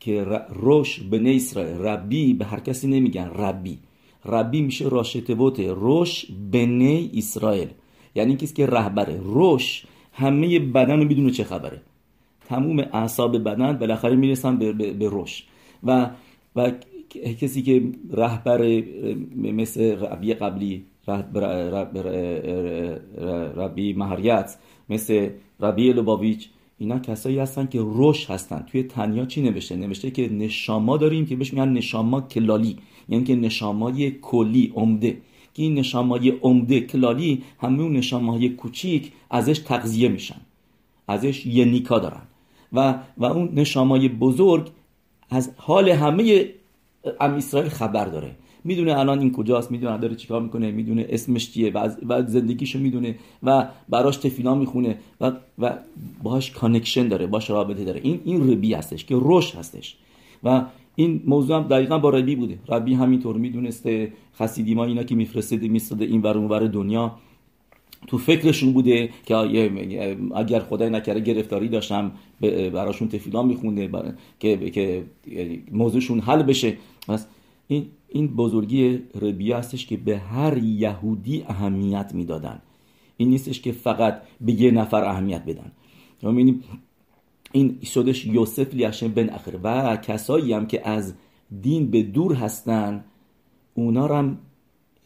که روش به اسرائیل ربی به هر کسی نمیگن ربی. ربی میشه راشته بوته روش بنی اسرائیل. یعنی کسی که رهبره. روش همه بدن رو می‌دونه چه خبره. تموم اعصاب بدن بالاخره می‌رسن به, به, به روش و و کسی که رهبر مثل ربی قبلی ربی مهریت مثل ربی لباویچ اینا کسایی هستن که روش هستن. توی تنیا چی نوشته؟ نوشته که نشاما داریم که بهش میگن نشاما کلالی. یعنی که نشامای کلی عمده. که این نشامای عمده کلالی همه اون نشامای کوچیک ازش تغذیه میشن. ازش یه نیکا دارن. و و اون נשמה ی بزرگ از حال همه עם ישראל خبر داره. می‌دونه الان این کجاست می‌دونه داره چیکار می‌کنه می‌دونه اسمش چیه و, و زندگیشو می‌دونه و براش תפילה می‌خونه و و باهاش connection داره باش رابطه داره. این این רבי هستش که روش هستش. و این موضوع هم دقیقا با רבי بوده. רבי همینطور می‌دونسته חסידים ا اینا که میفرستده میستاده این ور اون دنیا. تو فکرشون بوده که اگر خدای نکره گرفتاری داشتم براشون تفیلا میخونده که که موضوعشون حل بشه. پس این این بزرگی ربیه هستش که به هر یهودی اهمیت می‌دادن. این نیستش که فقط به یه نفر اهمیت بدن. می‌بینیم این شدش یوسف لیشن بن اخر و کسایی هم که از دین به دور هستن اونا هم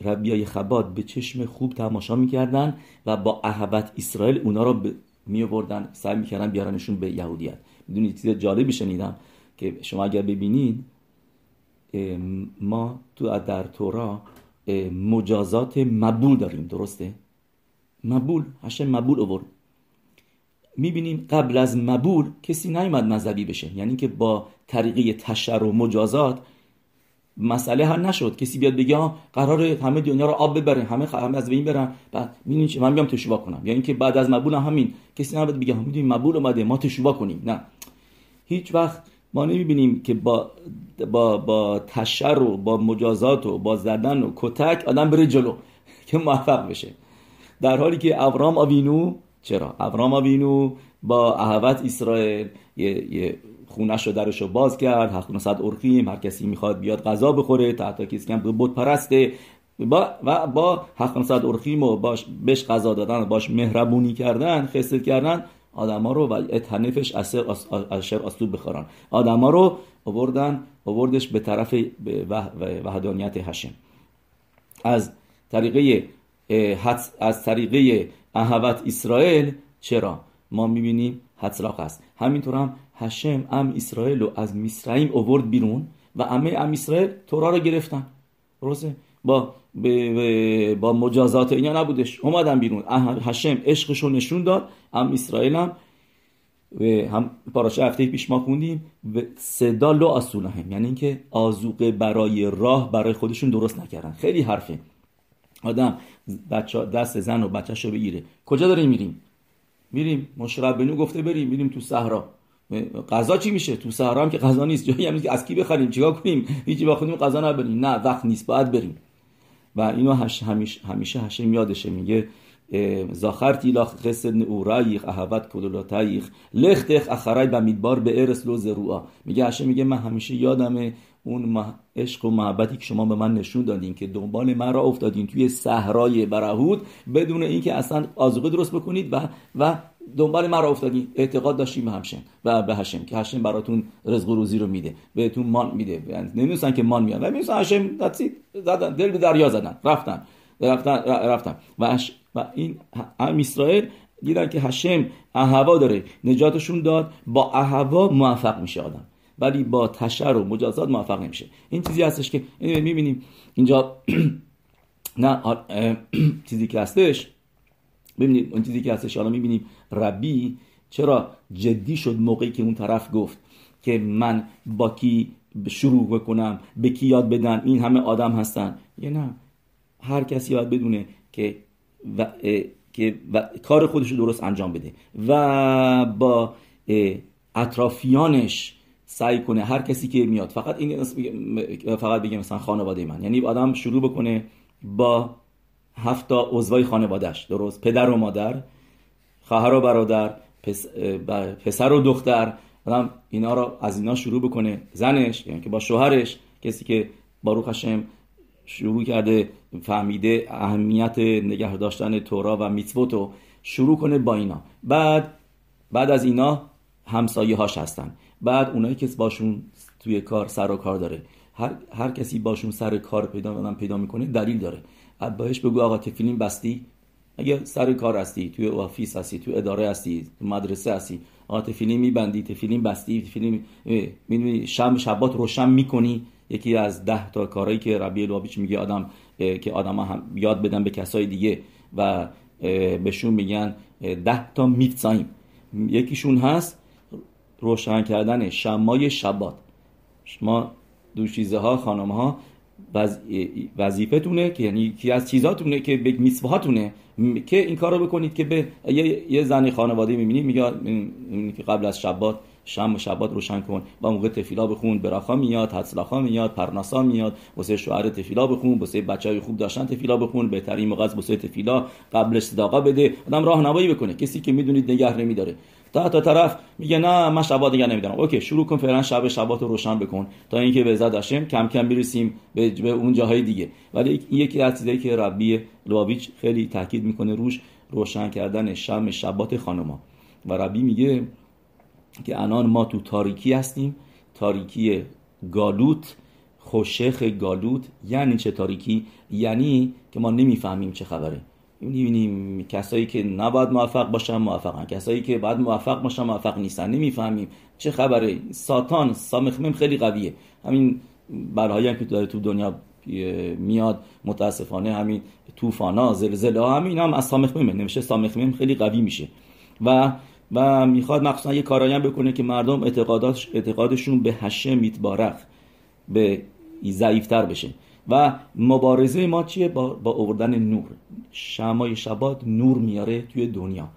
ربیای خباد به چشم خوب تماشا می‌کردن و با احبت اسرائیل اونا رو می آوردن سعی می‌کردن بیارنشون به یهودیت. می‌دونید چیز جالبی شنیدم که شما اگر ببینید ما تو در تورا مجازات مبول داریم درسته؟ مبول هشم مبول آورد. می‌بینیم قبل از مبول کسی نیومد مذهبی بشه. یعنی که با طریقه تشر و مجازات مسئله حل نشد. کسی بیاد بگه قرار همه دنیا رو آب ببره همه همه از بین برن. بعد چه من بیام تشوا کنم. یعنی که بعد از مبول همین. کسی نباید بگه می‌دونیم مبول اومده ما تشوا کنیم. نه. هیچ وقت ما نمی‌بینیم که با با با تشر و با مجازات و با زدن و کتک آدم بره جلو که موفق بشه. در حالی که ابرام آوینو چرا؟ ابرام آوینو با اهوت اسرائیل یه, یه خونش رو درش رو باز کرد 700 ارخیم هر کسی می‌خواد بیاد غذا بخوره تا کسی که بود پرسته. با و با 700 ارخیم و باش بهش غذا دادن باش مهربونی کردن خسته کردن آدما رو و اتنفش اثر اشر اسلوب بخورن. آدما رو آوردن آوردش به طرف وحدانیت هشم از طریقه از طریقه اهوت اسرائیل چرا؟ ما می‌بینیم حتراق هست همینطور هم هشم ام اسرائیل رو از مصرعیم اوورد بیرون و امه ام اسرائیل تورا رو گرفتن. درسته با با مجازات اینا نبودش. اومدن بیرون. هشم عشقش رو نشون داد. ام اسرائیل هم و هم پاراشه هفته پیش ما خوندیم. و صدا لو هم یعنی اینکه آزوقه برای راه برای خودشون درست نکردن. خیلی حرفه. آدم بچه دست زن و بچهش رو بگیره. کجا داریم میریم؟ میریم. مشرب بنو گفته بریم. میریم تو صحرا. غذا چی میشه؟ تو صحرا هم که غذا نیست. جایی هم که از کی بخریم؟ چیکار کنیم؟ هیچی بخونیم غذا نبریم. نه وقت نیست. باید بریم. و اینو همیشه همیشه هشم یادشه میگه زاخرتی لاخ خسد اورایخ احوت کدولاتایخ لختخ اخرای و میدبار به ارس لو زروعا میگه هشه میگه من همیشه یادمه اون عشق و محبتی که شما به من نشون دادین که دنبال من را افتادین توی صحرای برهود بدون اینکه اصلا آزوقه درست بکنید و و دنبال را افتادین. اعتقاد داشتیم به همشن و به هشم که هشم براتون رزق و روزی رو میده. بهتون مان میده. نمی‌دونستن که مان میاد و می‌دونستن هشم زدن. دل به دریا زدن. رفتن. رفتن رفتن. و, و این هم اسرائیل دیدن که هشم اهوا داره. نجاتشون داد. با اهوا موفق میشه آدم. ولی با تشر و مجازات موفق نمیشه. این چیزی هستش که می‌بینیم. اینجا نه چیزی که هستش ببینید اون چیزی که هستش حالا می‌بینیم ربی چرا جدی شد موقعی که اون طرف گفت که من با کی شروع بکنم به کی یاد بدن این همه آدم هستن. یه نه هر کسی یاد بدونه که و که و کار خودش رو درست انجام بده و با اطرافیانش سعی کنه هر کسی که میاد فقط این فقط بگه مثلا خانواده من یعنی آدم شروع بکنه با هفتا عضوای خانوادهش درست؟ پدر و مادر خواهر و برادر پس، پسر و دختر. آدم اینا رو از اینا شروع بکنه. زنش یعنی که با شوهرش کسی که باروخ هشم شروع کرده فهمیده اهمیت نگه داشتن تورا و میتوتو شروع کنه با اینا. بعد بعد از اینا همسایه هاش هستن. بعد اونایی که باشون توی کار سر و کار داره. هر, هر کسی باشون سر کار پیدا پیدا می‌کنه دلیل داره. بهش بگو آقا תפילין بستی. اگه سر کار هستی توی office هستی توی اداره هستی توی مدرسه هستی آقا תפילין میبندی תפילין بستی תפילין می‌دونی شب שבת روشن می‌کنی. یکی از ده تا کارهایی که רבי لوباویچ میگه آدم که آدم هم یاد بدن به کسای دیگه و بهشون میگن ده تا میتزایم یکیشون هست روشن کردن شمای شبات. شما دوشیزه ها خانم ها وظیفتونه که یعنی یکی از چیزاتونه که به میسوهاتونه که این کار رو بکنید که به یه, یه زنی خانواده می‌بینید میگه که قبل از شبات شم و شبات روشن کن. و موقع تفیلا بخون براخا میاد حدسلاخا میاد پرناسا میاد واسه شوهر تفیلا بخون واسه بچهای خوب داشتن تفیلا بخون بهترین موقع واسه تفیلا قبلش صداقا بده. آدم راهنمایی بکنه. کسی که می‌دونید نگه نمیداره تا تا طرف میگه نه من شبات دیگه نمی‌دونم. اوکی شروع کن فعلا شب شبات رو روشن بکن. تا اینکه به زد داشتیم کم کم برسیم به, به اون جاهای دیگه. ولی یکی از چیزایی که ربی لواویچ خیلی تاکید می‌کنه روش روشن کردن شب شبات خانما و ربی میگه که الان ما تو تاریکی هستیم. تاریکی گالوت خوشخ گالوت. یعنی چه تاریکی؟ یعنی که ما نمی‌فهمیم چه خبره. می‌بینیم کسایی که نباید موفق باشن موفقن. کسایی که باید موفق باشن موفق نیستن. نمی‌فهمیم. چه خبره؟ ساتان سامخمم خیلی قویه. همین بلایی هم که داره تو دنیا میاد متاسفانه همین طوفانا زلزله همین هم از سامخممه نمیشه سامخمم خیلی قوی میشه. و و می‌خواد مخصوصا یه کارایی هم بکنه که مردم اعتقادات اعتقادشون به هشه میتبارخ به ضعیفتر بشه. و مبارزه ما چیه؟ با, با آوردن نور. شمای شبات نور میاره توی دنیا.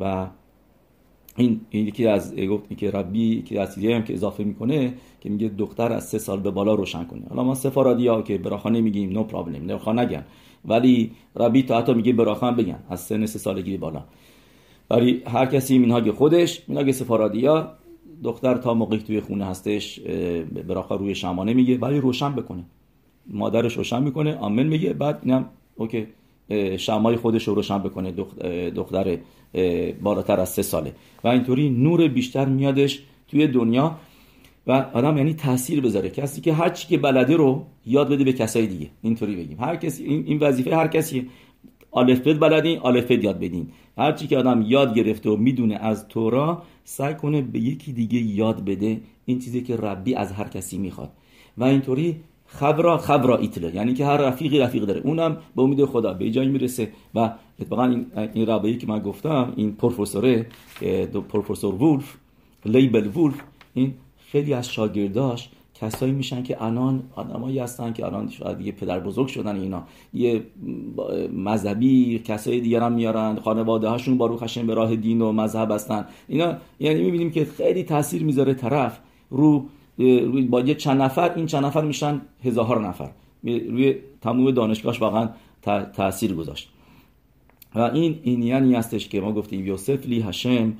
و این, یکی از گفت که ربی که از هم که اضافه می‌کنه که میگه دختر از سه سال به بالا روشن کنه. حالا ما سفارادی ها که براخانه میگیم نو پرابلم براخا نگن. ولی ربی تا حتی میگه براخان بگن از سن سه سالگی بالا. ولی هر کسی مینهاگ خودش مینهاگ سفارادی ها دختر تا موقعی توی خونه هستش براخا روی شمانه میگه ولی روشن بکنه. مادرش روشن می‌کنه. آمن میگه. بعد اینم اوکی شمای خودش رو روشن بکنه. دختر بالاتر از سه ساله. و اینطوری نور بیشتر میادش توی دنیا و آدم یعنی تاثیر بذاره. کسی که هر چی که بلده رو یاد بده به کسای دیگه. اینطوری بگیم. هر کسی این وظیفه هر کسی. آلفبت بلدین آلفبت یاد بدین. هر چی که آدم یاد گرفته و می‌دونه از تورا سعی کنه به یکی دیگه یاد بده. این چیزی که ربی از هر کسی می‌خواد. و اینطوری خبرا خبرا ایتله. یعنی که هر رفیقی رفیق داره. اونم به امید خدا به جایی می‌رسه و اتفاقا این این ربایی که من گفتم این پروفسوره پروفسور وولف لیبل وولف این خیلی از شاگرداش کسایی میشن که الان آدمایی هستن که الان شاید دیگه پدر بزرگ شدن اینا. یه مذهبی کسای دیگر هم میارن خانواده هاشون با روخشن به راه دین و مذهب هستن. اینا یعنی می‌بینیم که خیلی تاثیر می‌ذاره طرف رو با یه چند نفر این چند نفر میشن هزار نفر. روی تمام دانشگاهش واقعا تاثیر گذاشت. و این این یعنی هستش که ما گفتیم یوسف لی هشم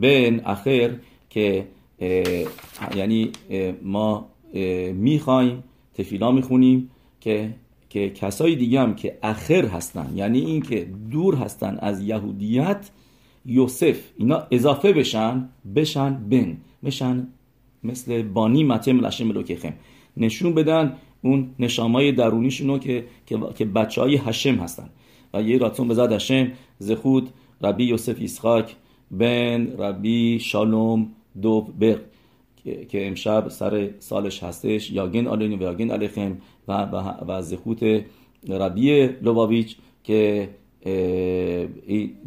بن اخر که یعنی ما می‌خوایم تفیلا می‌خونیم که که کسای دیگه هم که اخر هستن یعنی این که دور هستن از یهودیت یوسف اینا اضافه بشن بشن بن بشن مثل بانی متم لشم ملوکخم نشون بدن اون نشامای درونیشونو که که, بچه های هشم هستن. و یه راتون بزد هشم زخود ربی یوسف ایسخاک בן רבי שלום דובער که امشب سر سالش هستش יגן עלינו ויגן עליכם و, و זכות רבי لوباویچ که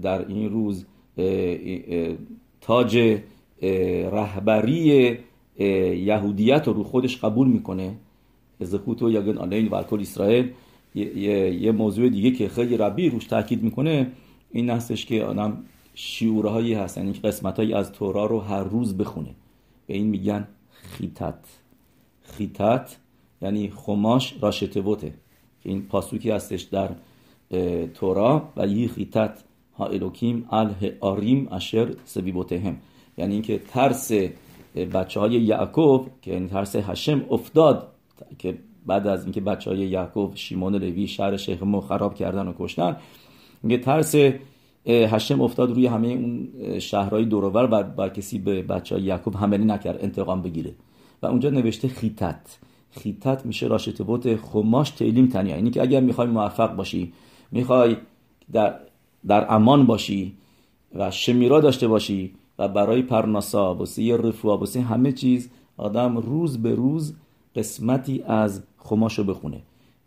در این روز تاج رهبری یهودیت رو خودش قبول می‌کنه. זכות ו יגן עלינו וכל ישראל. یه،, موضوع دیگه که خیلی רבי روش تاکید می‌کنه این هستش که آدم شیورهایی هست یعنی قسمت هایی از تورا رو هر روز بخونه. به این میگن خیتت. خیتت یعنی خماش راشتبوته که این پاسوکی هستش در تورا و یه خیتت. ها الوکیم اله آریم اشر هم یعنی اینکه ترس بچه های یعقوب که این ترس هشم افتاد که بعد از اینکه بچه های یعقوب شیمون لوی شهر شیخمو خراب کردن و کشتن میگه ترس هشم افتاد روی همه اون شهرهای دورور و با کسی به بچه های یعقوب حملی نکرد انتقام بگیره. و اونجا نوشته خیتت. خیتت میشه راشت بوت خماش تیلیم تنیا. اینی که اگر می‌خوای موفق باشی می‌خوای در, در امان باشی و شمیرا داشته باشی و برای پرناسا واسه رفوا واسه همه چیز آدم روز به روز قسمتی از خماش رو بخونه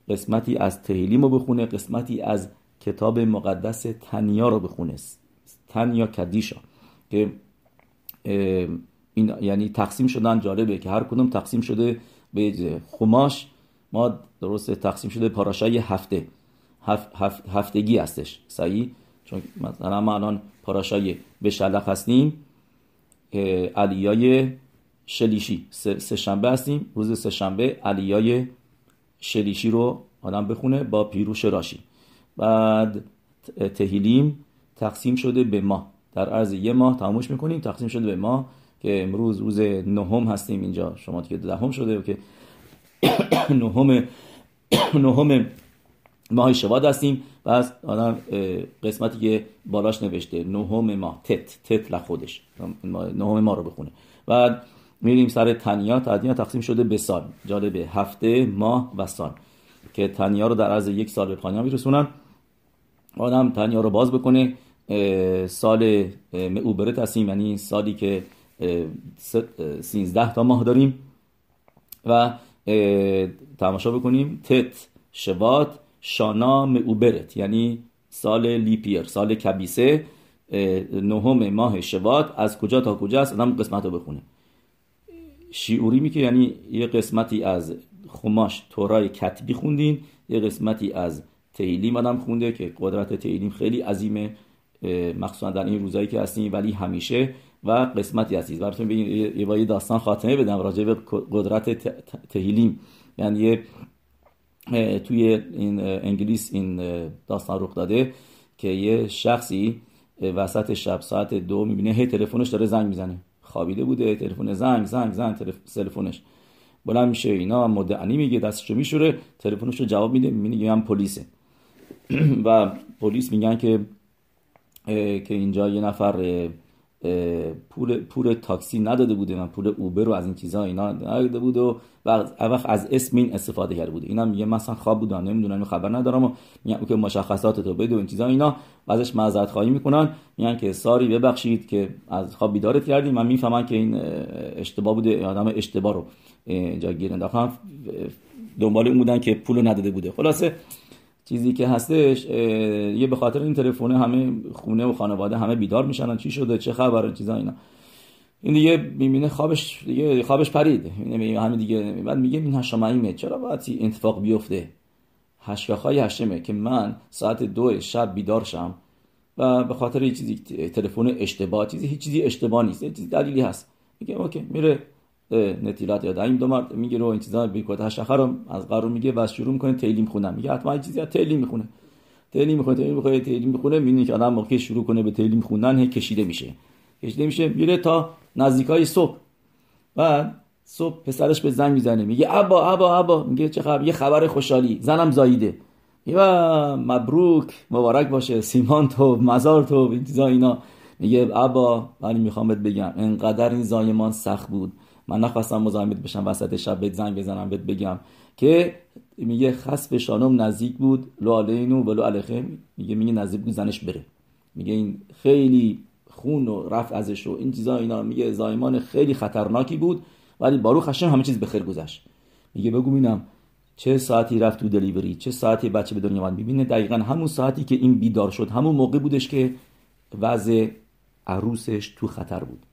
قسمتی از تهیلیم رو بخونه قسمتی از کتاب مقدس تنیا رو بخونه تنیا کدیشا که این یعنی تقسیم شدن جالبه که هر کدوم تقسیم شده به خماش ما درست تقسیم شده پاراشای هفته هفتگی هستش صحیح؟ چون مثلا ما الان پاراشای به هستیم علیای شلیشی. سه شنبه هستیم. روز سه شنبه علیای شلیشی رو آدم بخونه با پیروش راشی. بعد تهیلیم تقسیم شده به ماه. در عرض یه ماه تموش می‌کنیم تقسیم شده به ماه که امروز روز نهم هستیم. اینجا شما که دهم شده و که نهم نهم ماه شواد هستیم و از آدم قسمتی که بالاش نوشته نهم ماه تت تت لخودش نهم ما رو بخونه. بعد میریم سر تنیا. تنیا تقسیم شده به سال. جالبه. هفته ماه و سال. که تنیا رو در عرض یک سال به پایان میرسونن. آدم تنیا رو باز بکنه. سال معوبرت هستیم. یعنی سالی که سینزده تا ماه داریم. و تماشا بکنیم. تت شوات شانا معوبرت یعنی سال لیپیر سال کبیسه نهم ماه شوات از کجا تا کجا است آدم قسمت رو بخونه. شیعوری می که یعنی یه قسمتی از خماش تورای کتبی خوندین یه قسمتی از تیلیم آدم خونده که قدرت تیلیم خیلی عظیمه مخصوصا در این روزایی که هستیم ولی همیشه و قسمتی هستید براتون بگین یه داستان خاتمه بدم راجع به قدرت تهیلیم یعنی توی این انگلیس این داستان رخ داده که یه شخصی وسط شب ساعت دو می‌بینه هی تلفنش داره زنگ می‌زنه. خوابیده بوده تلفن زنگ زنگ زنگ تلفنش بلند میشه اینا مدعنی میگه دستشو میشوره تلفنش رو جواب میده میگه من پلیسه. و پلیس میگن که که اینجا یه نفر پول پول تاکسی نداده بوده من پول اوبر رو از این چیزا اینا نداده بود و وقت از اسم این استفاده کرده بوده اینا میگه مثلا خواب بودن نمی‌دونم خبر ندارم و میگن که مشخصات تو بده و این چیزا اینا ازش معذرت خواهی می‌کنن. میگن که ساری ببخشید که از خواب بیدارت کردیم من می‌فهمم که این اشتباه بوده آدم اشتباه رو اینجا گیر انداختن. دنبال اون بودن که پولو نداده بوده. خلاصه چیزی که هستش یه به خاطر این تلفن همه خونه و خانواده همه بیدار میشن چی شده چه خبره چیزا اینا. این دیگه می‌بینه خوابش دیگه خوابش پرید. همین دیگه بعد میگه این هشمایمه چرا باید اتفاق بیفته؟ هشگاخای هشمه که من ساعت دو شب بیدار شم و به خاطر یه چیزی تلفن اشتباه چیزی هیچ چیزی اشتباه نیست. چیزی دلیلی هست. میگه اوکی میره نتیلات یاد این دو مرد. میگه رو این چیزا بیکوت هشخر از قرار میگه و شروع می‌کنه تیلیم خوندن. میگه حتما این چیزی تیلیم می‌خونه. تیلیم می‌خونه تیلیم می‌خونه تیلیم می‌خونه. می‌بینی که آدم موقع شروع کنه به تیلیم خوندن کشیده میشه. کشیده میشه میره تا نزدیکای صبح. بعد صبح پسرش به زنگ می‌زنه. میگه ابا ابا ابا. میگه چه خبر؟ یه خبر خوشحالی. زنم زاییده. و مبروک. مبارک باشه. سیمان تو مزار تو این اینا. میگه ابا من می‌خوام بگم. انقدر این زایمان سخت بود. من نخواستم مزاحمت بشم وسط شب بهت زنگ بزنم بهت بگم که میگه خسب شانم نزدیک بود لو علینو ولو علیخه میگه میگه نزدیک بود زنش بره. میگه این خیلی خون و رفت ازش و این چیزا اینا. میگه زایمان خیلی خطرناکی بود ولی باروخ هشم همه چیز بخیر گذشت. میگه بگو ببینم چه ساعتی رفت تو دلیوری چه ساعتی بچه به دنیا اومد؟ می‌بینه دقیقا همون ساعتی که این بیدار شد همون موقع بودش که وضع عروسش تو خطر بود.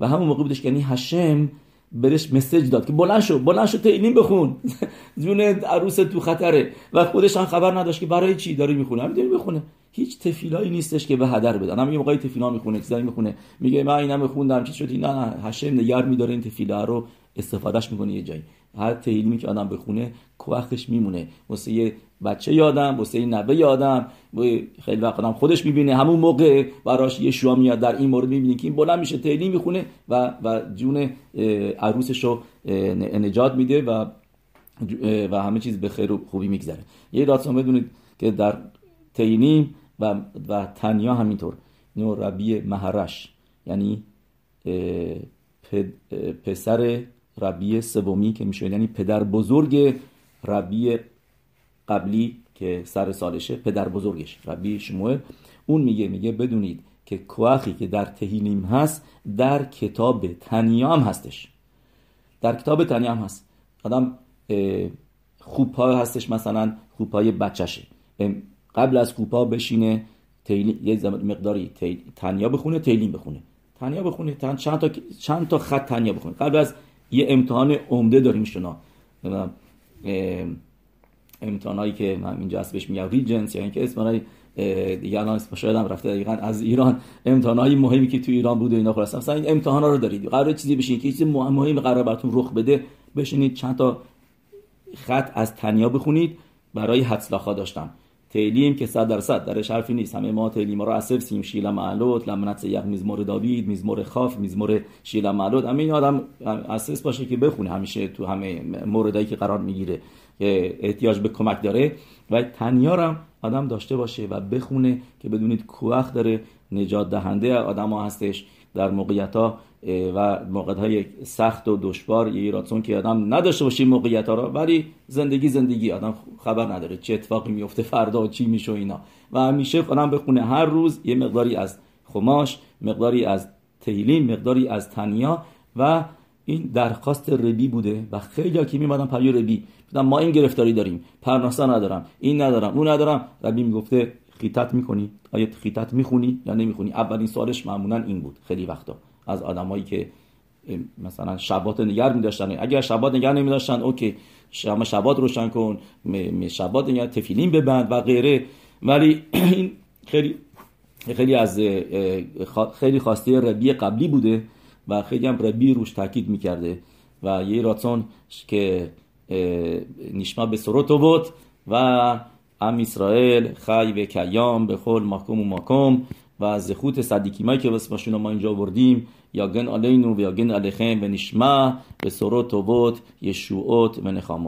و همون موقع بودش که یعنی هشم برش مسیج داد که بلند شو بلند شو تیلیم بخون. جون عروس تو خطره. و خودش هم خبر نداشت که برای چی داره می‌خونه. همین داره می‌خونه. هیچ تفیلایی نیستش که به هدر بدن. هم یه موقعی تفیلا می‌خونه چیزایی می‌خونه. میگه من اینم خوندم چی شد؟ نه هشم نگر میداره این تفیلا رو استفادهش می‌کنه یه جایی. هر تیلیمی که آدم بخونه کوختش میمونه. واسه یه بچه یادم یه نوه یادم. خیلی وقت آدم خودش می‌بینه. همون موقع براش یه شوا میاد. در این مورد می‌بینه که این بلند میشه تیلی می‌خونه و و جون عروسش رو نجات میده و و همه چیز به خیر و خوبی میگذره. یه داستان بدونید که در تینیم و, و تنیا همینطور. نو ربی مهرش یعنی پسر ربی سومی که میشه یعنی پدر بزرگ ربی قبلی که سر سالشه پدر بزرگش ربی شموئل. اون میگه میگه بدونید که کواخی که در تهیلیم هست در کتاب تنیام هستش. در کتاب تنیام هست. آدم خوبها هستش مثلا خوبهای بچشه قبل از خوبها بشینه یه مقداری تنیا بخونه تیلیم بخونه. تنیا بخونه تن... چند تا چند تا خط تنیا بخونه. قبل از یه امتحان عمده داریم شنا. امتحانایی که من اینجا هست بهش میگم ریجنس یعنی که اسمای دیگه الان اسم شاید هم رفته دقیقا از ایران. امتحانای مهمی که تو ایران بود و اینا خلاص مثلا این امتحانا رو دارید. قرار چیزی بشین که چیز مهمی قرار براتون رخ بده. بشینید چند تا خط از تنیا بخونید. برای حدسلاخا داشتم تیلیم که صد درصد درش حرفی نیست. همه ما تیلیم رو اصف سیم. شیل معلوت لمنت یک میزمور داوید میزمور خاف میزمور شیل معلوت همه این آدم اساس باشه که بخونه همیشه تو همه موردایی که قرار می‌گیره که احتیاج به کمک داره. و تنیارم آدم داشته باشه و بخونه که بدونید کوخ داره نجات دهنده آدم ها هستش. در موقعیت ها و موقعیت های سخت و دشوار یه راتون که آدم نداشته باشه موقعیت ها را ولی زندگی زندگی آدم خبر نداره چه اتفاقی میفته فردا چی میشه اینا. و همیشه آدم بخونه هر روز یه مقداری از خماش مقداری از تهیلیم مقداری از تنیا و این درخواست ربی بوده. و خیلی ها که میمدن پریو ربی. بودن ما این گرفتاری داریم پرناسا ندارم این ندارم اون ندارم. ربی می‌گفته خیتت می‌کنی؟ آیا خیتت می‌خونی یا نمی‌خونی؟ اولین سوالش معمولا این بود خیلی وقتا. از آدمایی که مثلا شبات نگر میداشتن. اگر شبات نگر نمیداشتن اوکی. شما شبات روشن کن شبات نگر تفیلین ببند و غیره. ولی این خیلی خیلی از خیلی خواسته ربی قبلی بوده و خیلی هم ربی روش تاکید می‌کرده. و یه راتون که نشما به سروتو بود و ام اسرائیل خی و کیام به خول مکم و و از خود صدیکیمایی که بسمشون ما اینجا بردیم یا گن علینو و یا گن علیخیم و نشما به سروتو بود یشوعات و